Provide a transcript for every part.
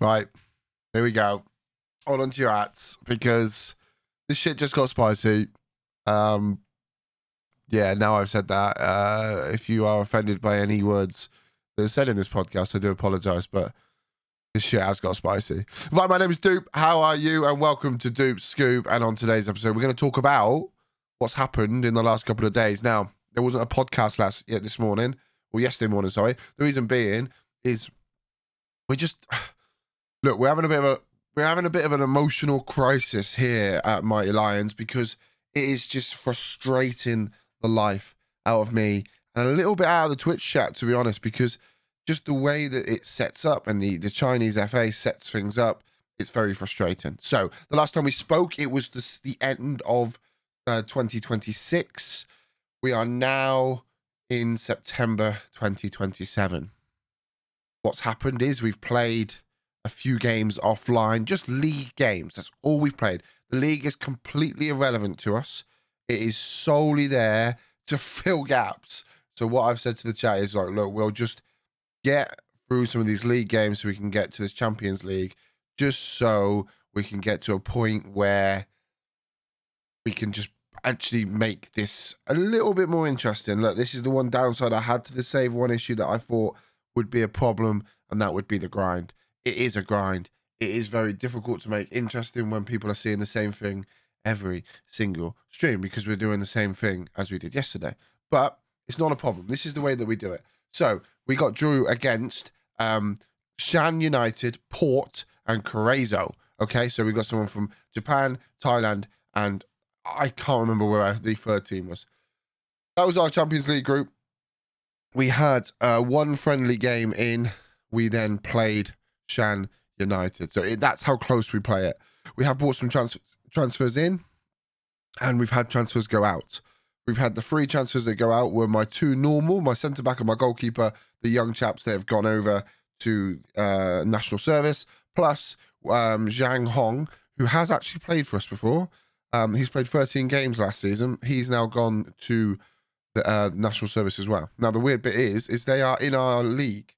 Right. Here we go. Hold on to your hats because this shit just got spicy. Um, yeah, now I've said that. Uh, if you are offended by any words that are said in this podcast, I do apologize, but this shit has got spicy. Right, my name is Dupe. How are you? And welcome to Dupe Scoop. And on today's episode, we're going to talk about what's happened in the last couple of days. Now, there wasn't a podcast last yet this morning, or yesterday morning, sorry. The reason being is we just look, we're having a bit of a we're having a bit of an emotional crisis here at Mighty Lions because it is just frustrating the life out of me and a little bit out of the Twitch chat, to be honest, because just the way that it sets up and the, the Chinese FA sets things up, it's very frustrating. So the last time we spoke, it was the, the end of uh, 2026. We are now in September 2027. What's happened is we've played a few games offline, just league games. That's all we've played. The league is completely irrelevant to us. It is solely there to fill gaps. So what I've said to the chat is like, look, we'll just get through some of these league games so we can get to this Champions League, just so we can get to a point where we can just actually make this a little bit more interesting. Look, this is the one downside I had to the save one issue that I thought would be a problem, and that would be the grind it is a grind. It is very difficult to make interesting when people are seeing the same thing every single stream because we're doing the same thing as we did yesterday. But it's not a problem. This is the way that we do it. So we got Drew against um, Shan United, Port, and Cerezo. Okay, so we got someone from Japan, Thailand, and I can't remember where the third team was. That was our Champions League group. We had uh, one friendly game in. We then played Shan United. So it, that's how close we play it. We have brought some trans- transfers in, and we've had transfers go out. We've had the three transfers that go out were my two normal, my centre back and my goalkeeper, the young chaps that have gone over to uh, national service, plus um, Zhang Hong, who has actually played for us before. Um, he's played 13 games last season. He's now gone to the uh, national service as well. Now the weird bit is, is they are in our league,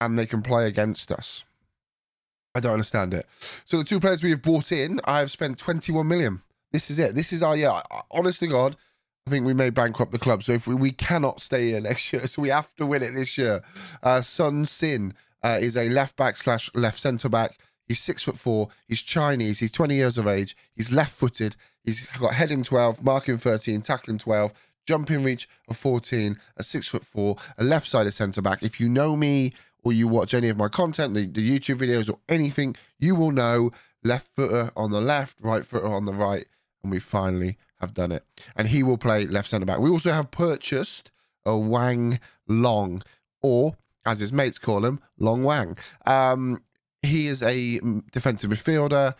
and they can play against us. I don't understand it. So the two players we have brought in, I have spent 21 million. This is it. This is our yeah. Honestly, God, I think we may bankrupt the club. So if we, we cannot stay here next year, so we have to win it this year. Uh, Sun Sin uh, is a left back slash left centre back. He's six foot four. He's Chinese. He's 20 years of age. He's left footed. He's got heading 12, marking 13, tackling 12, jumping reach of 14, a six foot four, a left sided centre back. If you know me or you watch any of my content, the, the YouTube videos or anything, you will know left footer on the left, right footer on the right, and we finally have done it. And he will play left centre back. We also have purchased a Wang Long, or as his mates call him, Long Wang. Um, he is a defensive midfielder,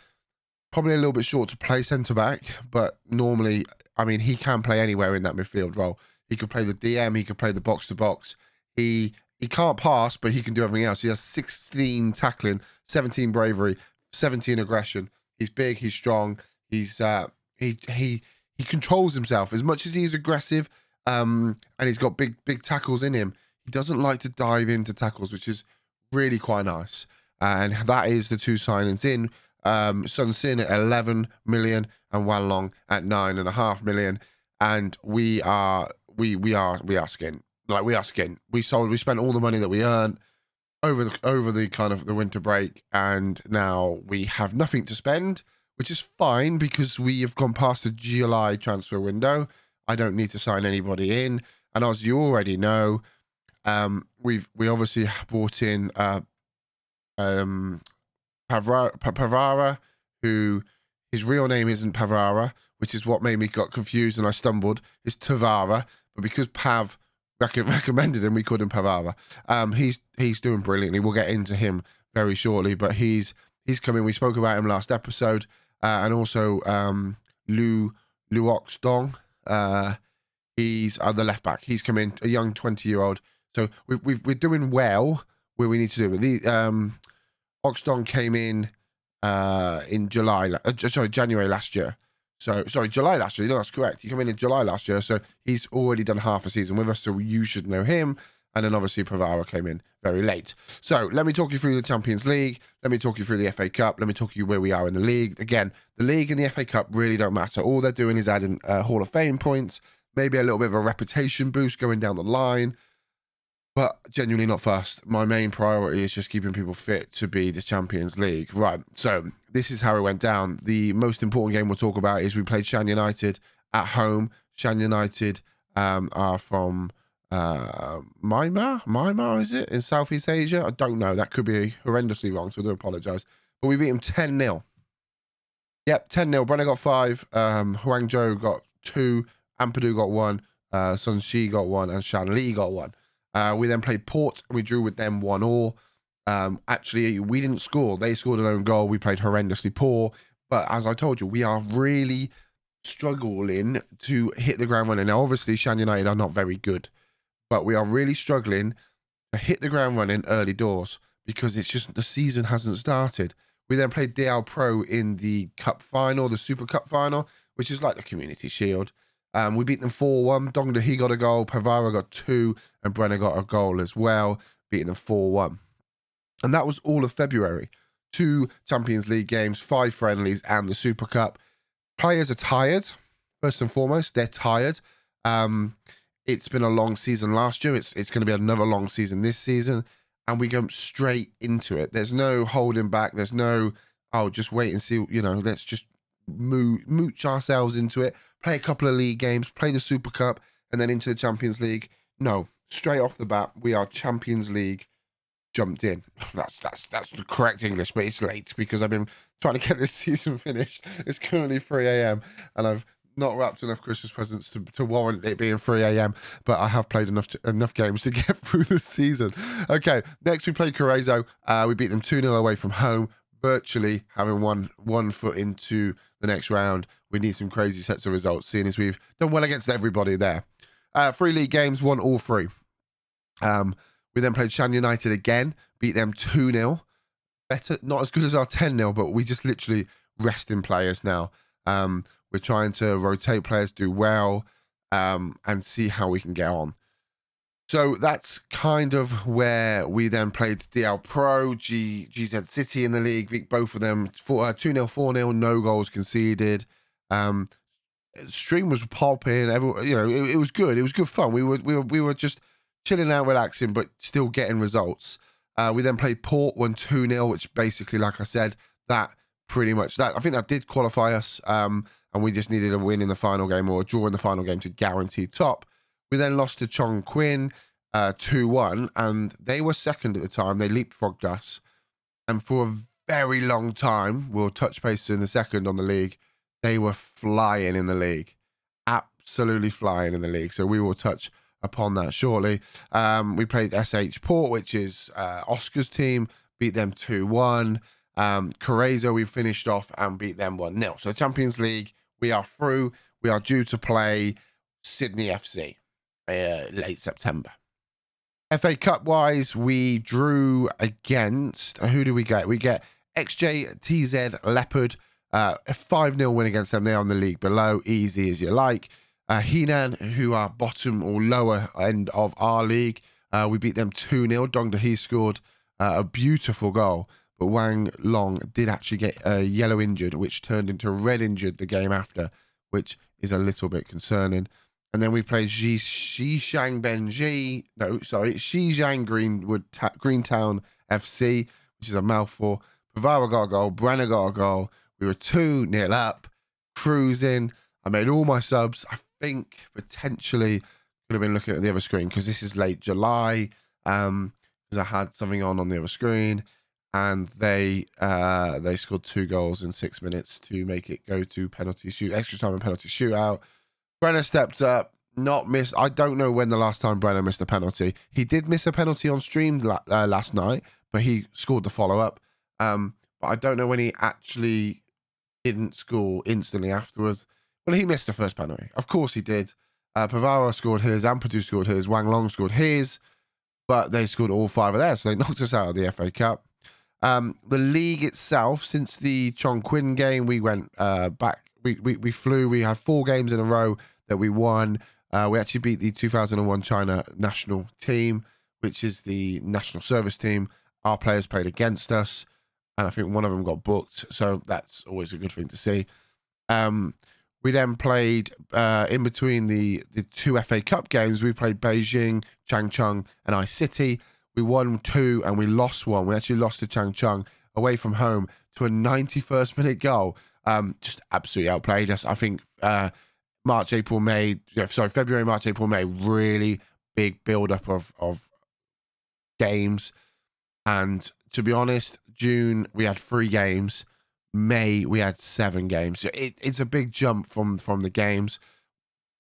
probably a little bit short to play centre back, but normally, I mean, he can play anywhere in that midfield role. He could play the DM, he could play the box to box. He he can't pass, but he can do everything else. He has 16 tackling, 17 bravery, 17 aggression. He's big, he's strong, he's uh he he he controls himself as much as he's aggressive um and he's got big big tackles in him. He doesn't like to dive into tackles, which is really quite nice. And that is the two signings in. Um, Sun Sin at 11 million and Wang Long at nine and a half million. And we are we we are we are skin like we are skin. We sold. We spent all the money that we earned over the over the kind of the winter break, and now we have nothing to spend, which is fine because we have gone past the July transfer window. I don't need to sign anybody in, and as you already know, um, we've we obviously brought in uh, um, Pavara, Pavara, who his real name isn't Pavara, which is what made me got confused and I stumbled. It's Tavara, but because Pav recommended him. We called him Pavara. Um, he's he's doing brilliantly. We'll get into him very shortly, but he's he's coming. We spoke about him last episode, uh, and also um, Lu Luox Dong. Uh, he's uh, the left back. He's coming, a young twenty year old. So we we we're doing well where we need to do it. The um, Oxdong came in uh, in July, uh, sorry, January last year. So sorry, July last year. No, that's correct. He came in in July last year, so he's already done half a season with us. So you should know him. And then obviously Pavara came in very late. So let me talk you through the Champions League. Let me talk you through the FA Cup. Let me talk you where we are in the league. Again, the league and the FA Cup really don't matter. All they're doing is adding uh, Hall of Fame points, maybe a little bit of a reputation boost going down the line. But genuinely not first. My main priority is just keeping people fit to be the Champions League. Right. So this is how it went down. The most important game we'll talk about is we played Shan United at home. Shan United um, are from uh, Myanmar, Myanmar is it in Southeast Asia? I don't know. That could be horrendously wrong, so I do apologise. But we beat them 10 0. Yep, 10 0. Brenner got five, um, Huang Zhou got two, Ampadu got one, uh, Sun Shi got one, and Shan Li got one. Uh, we then played Port and we drew with them one all. Um, actually, we didn't score. They scored an own goal. We played horrendously poor. But as I told you, we are really struggling to hit the ground running. Now, obviously, Shan United are not very good but we are really struggling to hit the ground running early doors because it's just the season hasn't started. We then played DL Pro in the cup final, the Super Cup final, which is like the Community Shield. Um, we beat them 4 1. Dongda, he got a goal. Pavara got two, and Brenner got a goal as well, beating them 4 1. And that was all of February. Two Champions League games, five friendlies, and the Super Cup. Players are tired, first and foremost. They're tired. Um, it's been a long season last year. It's it's going to be another long season this season, and we go straight into it. There's no holding back. There's no oh, just wait and see. You know, let's just moo- mooch ourselves into it. Play a couple of league games, play the Super Cup, and then into the Champions League. No, straight off the bat, we are Champions League jumped in. That's that's that's the correct English, but it's late because I've been trying to get this season finished. It's currently 3 a.m. and I've not wrapped enough Christmas presents to, to warrant it being 3 a.m. But I have played enough to, enough games to get through the season. Okay, next we play Cerezo. Uh, we beat them 2 0 away from home, virtually having one one foot into the next round. We need some crazy sets of results, seeing as we've done well against everybody there. Uh, three league games, won all three. Um, we then played Shan United again, beat them 2 0. Better, not as good as our 10 0, but we just literally resting players now. Um, we're trying to rotate players, do well, um, and see how we can get on. So that's kind of where we then played DL Pro, G, GZ City in the league, beat both of them 2 0, 4 0, no goals conceded. Um, stream was popping. Every, you know, it, it, was good. It was good fun. We were we were we were just chilling out, relaxing, but still getting results. Uh, we then played Port one two 0 which basically, like I said, that pretty much that I think that did qualify us. Um, and we just needed a win in the final game or a draw in the final game to guarantee top. We then lost to Chongqing uh, 2 1, and they were second at the time. They leapfrogged us. And for a very long time, we'll touch base in the second on the league, they were flying in the league. Absolutely flying in the league. So we will touch upon that shortly. Um, we played SH Port, which is uh, Oscar's team, beat them 2 1. Um, Cerezo, we finished off and beat them 1 0. So Champions League, we are through. We are due to play Sydney FC uh, late September. FA Cup wise, we drew against uh, who do we get? We get XJTZ Leopard, uh, a 5 0 win against them. They're on the league below, easy as you like. Uh, Henan, who are bottom or lower end of our league, uh, we beat them 2 0. Dongda he scored uh, a beautiful goal but Wang Long did actually get a yellow injured, which turned into red injured the game after, which is a little bit concerning. And then we played Shishang Benji, no, sorry, Shishang Greenwood Ta- Greentown FC, which is a mouthful. Pavara got a goal, Brenner got a goal. We were 2 nil up, cruising. I made all my subs. I think potentially could have been looking at the other screen because this is late July. Um, because I had something on on the other screen and they uh, they scored two goals in six minutes to make it go to penalty shoot, extra time and penalty shootout. Brenner stepped up, not missed. I don't know when the last time Brenner missed a penalty. He did miss a penalty on stream la- uh, last night, but he scored the follow up. Um, but I don't know when he actually didn't score instantly afterwards. Well, he missed the first penalty. Of course he did. Uh, Pavara scored his, Ampadu scored his, Wang Long scored his, but they scored all five of theirs, so they knocked us out of the FA Cup. Um, the league itself, since the Chongqing game, we went uh, back. We, we we flew. We had four games in a row that we won. Uh, we actually beat the 2001 China national team. which is the national service team. Our players played against us, and I think one of them got booked. So that's always a good thing to see. Um, we then played uh, in between the the two FA Cup games. We played Beijing, Changchun, and I City. We won two and we lost one. We actually lost to Changchun away from home to a 91st minute goal. Um, just absolutely outplayed us. I think uh, March, April, May, sorry, February, March, April, May, really big build up of of games. And to be honest, June we had three games. May we had seven games. It, it's a big jump from from the games.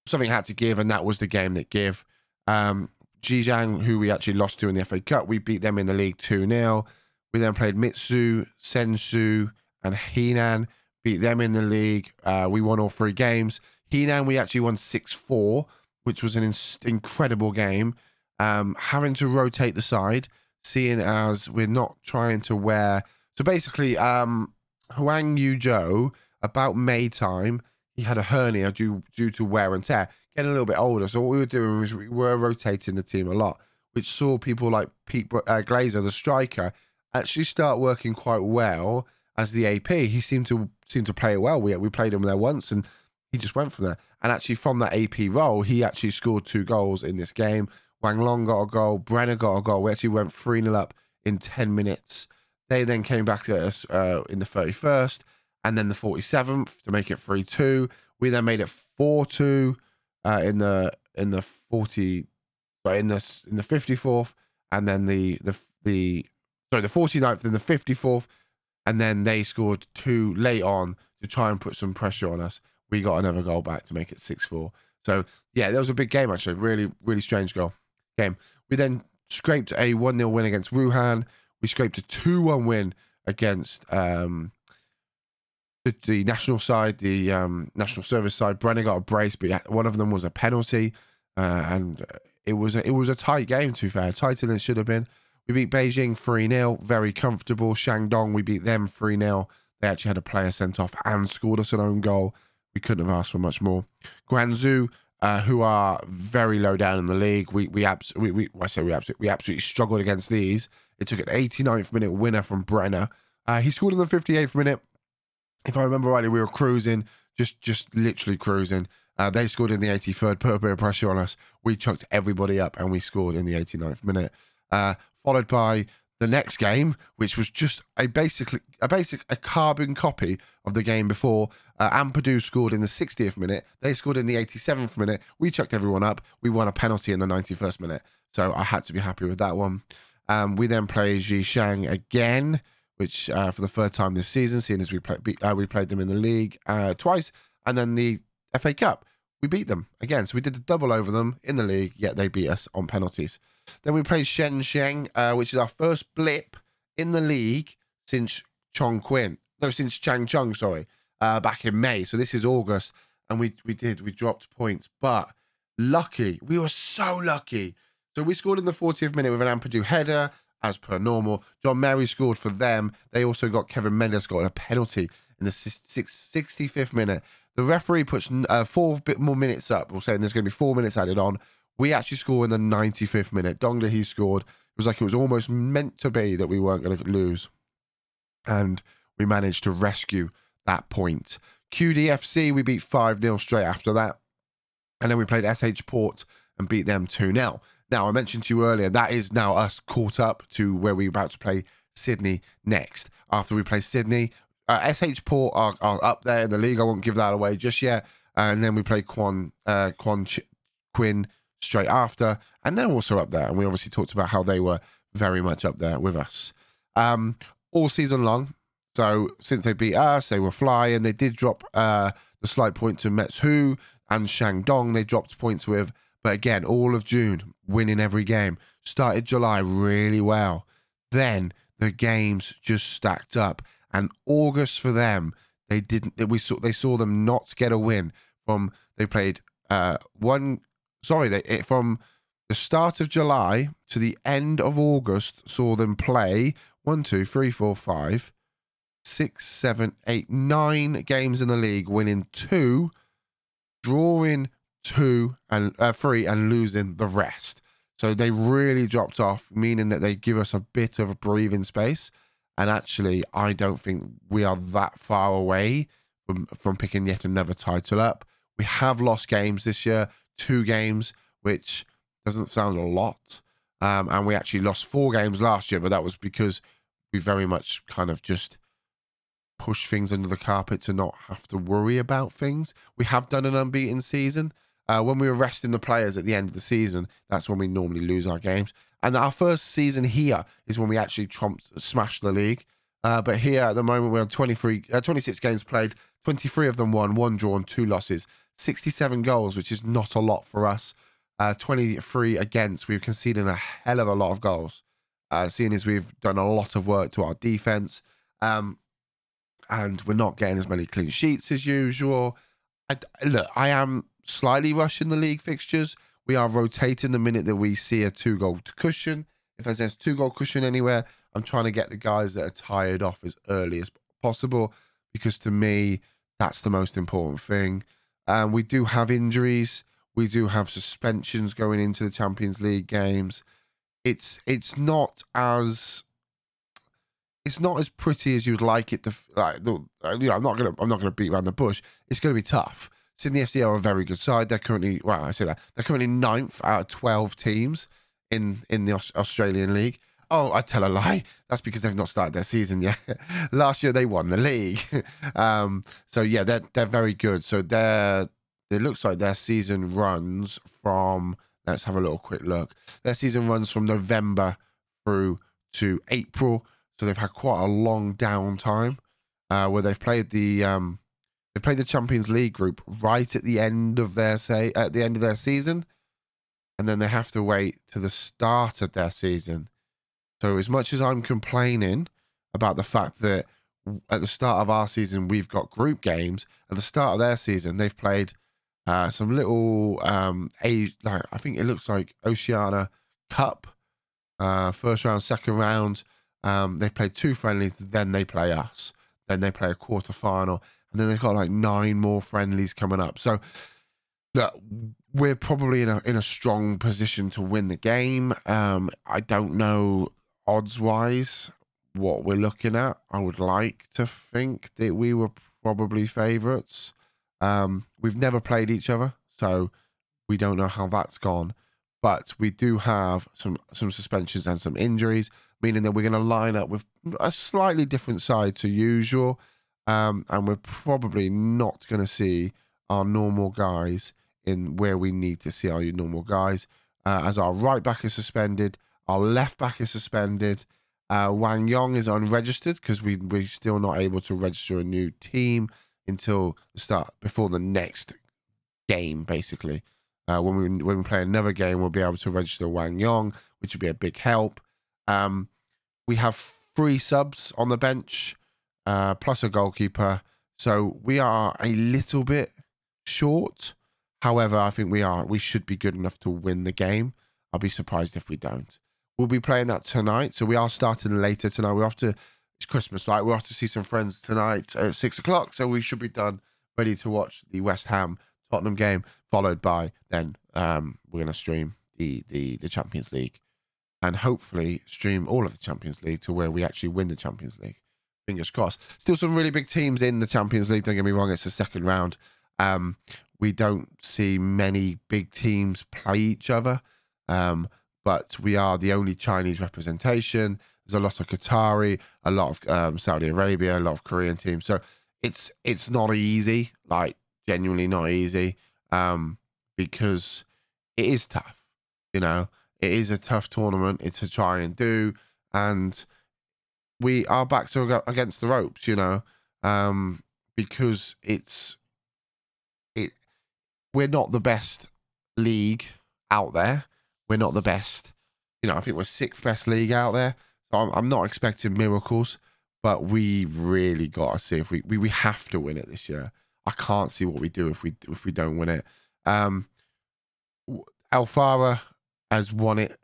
Something had to give, and that was the game that gave. Um, Zhejiang, who we actually lost to in the FA Cup, we beat them in the league 2 0. We then played Mitsu, Sensu, and Henan, beat them in the league. Uh, we won all three games. Henan, we actually won 6 4, which was an in- incredible game. Um, having to rotate the side, seeing as we're not trying to wear. So basically, um, Huang Yu Zhou, about May time, he had a hernia due due to wear and tear, getting a little bit older. So what we were doing was we were rotating the team a lot, which saw people like Pete uh, Glazer, the striker, actually start working quite well as the AP. He seemed to seem to play well. We we played him there once, and he just went from there. And actually, from that AP role, he actually scored two goals in this game. Wang Long got a goal. Brenner got a goal. We actually went 3 0 up in 10 minutes. They then came back to us uh, in the 31st and then the 47th to make it 3 2. We then made it 4 2 uh, in the in the 40 but in the in the 54th and then the the the sorry the 49th and the 54th and then they scored two late on to try and put some pressure on us. We got another goal back to make it 6-4. So yeah, that was a big game actually. Really really strange goal game. We then scraped a 1-0 win against Wuhan we scraped a 2 1 win against um, the, the, national side, the um, national service side. Brenner got a brace, but one of them was a penalty. Uh, and it was a, it was a tight game, to be fair, tighter than it should have been. We beat Beijing 3 0, very comfortable. Shandong, we beat them 3 0. They actually had a player sent off and scored us an own goal. We couldn't have asked for much more. Guangzhou, uh, who are very low down in the league, we we, abs- we, we I say we absolutely we absolutely struggled against these. It took an 89th minute winner from Brenner. Uh, he scored in the 58th minute. If I remember rightly, we were cruising, just just literally cruising. Uh, they scored in the 83rd, put a bit of pressure on us. We chucked everybody up and we scored in the 89th minute. Uh, followed by the next game, which was just a basically a basic a carbon copy of the game before. Uh, Ampadu scored in the 60th minute. They scored in the 87th minute. We chucked everyone up. We won a penalty in the 91st minute. So I had to be happy with that one. Um, we then play Zhejiang again, which uh, for the third time this season, seeing as we play, uh, we played them in the league uh, twice, and then the FA Cup, we beat them again. So we did the double over them in the league, yet they beat us on penalties. Then we played Shenzhen, uh, which is our first blip in the league since Chong Chongqing. No, since Chang Changchun, sorry, uh, back in May. So this is August, and we we did we dropped points, but lucky we were so lucky so we scored in the 40th minute with an Ampadu header, as per normal. John Mary scored for them. They also got Kevin Mendes got a penalty in the 65th minute. The referee puts uh, four bit more minutes up. We're saying there's going to be four minutes added on. We actually score in the 95th minute. Dongda he scored. It was like it was almost meant to be that we weren't going to lose, and we managed to rescue that point. QDFC we beat five 0 straight after that, and then we played SH Port and beat them two 0 now, I mentioned to you earlier, that is now us caught up to where we're about to play Sydney next. After we play Sydney, uh, SH Port are, are, up there in the league. I won't give that away just yet. And then we play Quan, uh, Quan Ch- Quinn straight after. And they're also up there. And we obviously talked about how they were very much up there with us um, all season long. So since they beat us, they were flying. They did drop uh, the slight point to Metsu and Shandong. They dropped points with. But again, all of June, winning every game. Started July really well. Then the games just stacked up. And August for them, they didn't. We saw they saw them not get a win from. They played uh, one. Sorry, they from the start of July to the end of August saw them play one, two, three, four, five, six, seven, eight, nine games in the league, winning two, drawing two and uh, three and losing the rest. So they really dropped off, meaning that they give us a bit of a breathing space. And actually, I don't think we are that far away from, from picking yet another title up. We have lost games this year, two games, which doesn't sound a lot. Um, and we actually lost four games last year, but that was because we very much kind of just push things under the carpet to not have to worry about things. We have done an unbeaten season. Uh, when we were resting the players at the end of the season, that's when we normally lose our games. And our first season here is when we actually trumped, smashed the league. Uh, but here at the moment, we're on 23, uh, 26 games played, 23 of them won, one drawn, two losses, 67 goals, which is not a lot for us. Uh, 23 against, we've conceded a hell of a lot of goals, uh, seeing as we've done a lot of work to our defense. Um, and we're not getting as many clean sheets as usual. I, look, I am slightly rushing the league fixtures. We are rotating the minute that we see a two goal cushion. If there's a two goal cushion anywhere, I'm trying to get the guys that are tired off as early as possible because to me, that's the most important thing. Um, we do have injuries. We do have suspensions going into the Champions League games. It's it's not as it's not as pretty as you'd like it to. Like, you know, I'm not gonna I'm not gonna beat around the bush. It's gonna be tough. Sydney FC are a very good side. They're currently well, I say that they're currently ninth out of twelve teams in in the Australian league. Oh, I tell a lie. That's because they've not started their season yet. Last year they won the league. um, so yeah, they're they're very good. So they're it looks like their season runs from let's have a little quick look. Their season runs from November through to April. So they've had quite a long downtime uh, where they've played the um, they played the Champions League group right at the end of their say at the end of their season, and then they have to wait to the start of their season. So as much as I'm complaining about the fact that at the start of our season we've got group games, at the start of their season they've played uh, some little um, a like I think it looks like Oceania Cup, uh, first round, second round. Um, they play two friendlies, then they play us. Then they play a quarter final, and then they've got like nine more friendlies coming up. So we're probably in a in a strong position to win the game. Um, I don't know odds wise what we're looking at. I would like to think that we were probably favourites. Um, we've never played each other, so we don't know how that's gone. But we do have some some suspensions and some injuries meaning that we're going to line up with a slightly different side to usual. Um, and we're probably not going to see our normal guys in where we need to see our normal guys. Uh, as our right back is suspended, our left back is suspended. Uh, Wang Yong is unregistered because we we're still not able to register a new team until the start before the next game, basically. Uh, when we when we play another game, we'll be able to register Wang Yong, which would be a big help. Um, we have three subs on the bench, uh, plus a goalkeeper. So we are a little bit short. However, I think we are we should be good enough to win the game. I'll be surprised if we don't. We'll be playing that tonight. So we are starting later tonight. we have to it's Christmas, right? we have to see some friends tonight at six o'clock. So we should be done, ready to watch the West Ham Tottenham game, followed by then um, we're gonna stream the the the Champions League and hopefully stream all of the Champions League to where we actually win the Champions League. Fingers crossed. Still some really big teams in the Champions League. Don't get me wrong, it's the second round. Um, we don't see many big teams play each other, um, but we are the only Chinese representation. There's a lot of Qatari, a lot of um, Saudi Arabia, a lot of Korean teams. So it's it's not easy, like genuinely not easy, um, because it is tough, you know. It is a tough tournament. It's to try and do, and we are back to against the ropes, you know, um, because it's it. We're not the best league out there. We're not the best. You know, I think we're sixth best league out there. So I'm, I'm not expecting miracles, but we really got to see if we, we we have to win it this year. I can't see what we do if we if we don't win it. Um, Al Farah has won it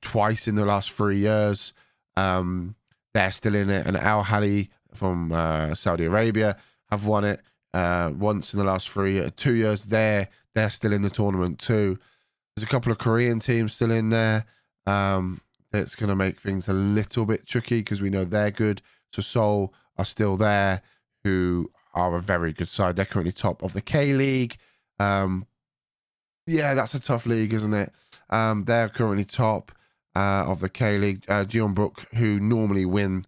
twice in the last three years. Um, they're still in it, and Al Ahli from uh, Saudi Arabia have won it uh, once in the last three, uh, two years. They're they're still in the tournament too. There's a couple of Korean teams still in there. Um, it's going to make things a little bit tricky because we know they're good. So Seoul are still there, who are a very good side. They're currently top of the K League. Um, yeah, that's a tough league, isn't it? Um, they're currently top uh, of the K League. Uh, Jeonbuk, who normally win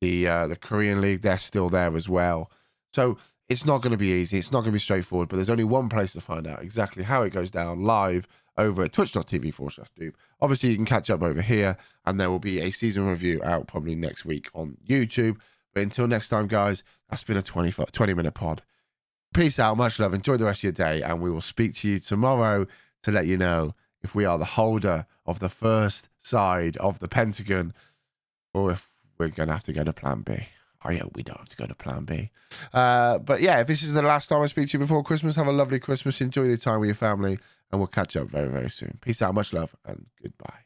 the uh, the Korean League, they're still there as well. So it's not going to be easy. It's not going to be straightforward. But there's only one place to find out exactly how it goes down live over at twitch.tv forward slash Doob. Obviously, you can catch up over here, and there will be a season review out probably next week on YouTube. But until next time, guys, that's been a 20, 20 minute pod. Peace out. Much love. Enjoy the rest of your day, and we will speak to you tomorrow to let you know if we are the holder of the first side of the Pentagon or if we're going to have to go to plan B. Oh, hope we don't have to go to plan B. Uh, but yeah, if this is the last time I speak to you before Christmas, have a lovely Christmas. Enjoy the time with your family, and we'll catch up very, very soon. Peace out. Much love, and goodbye.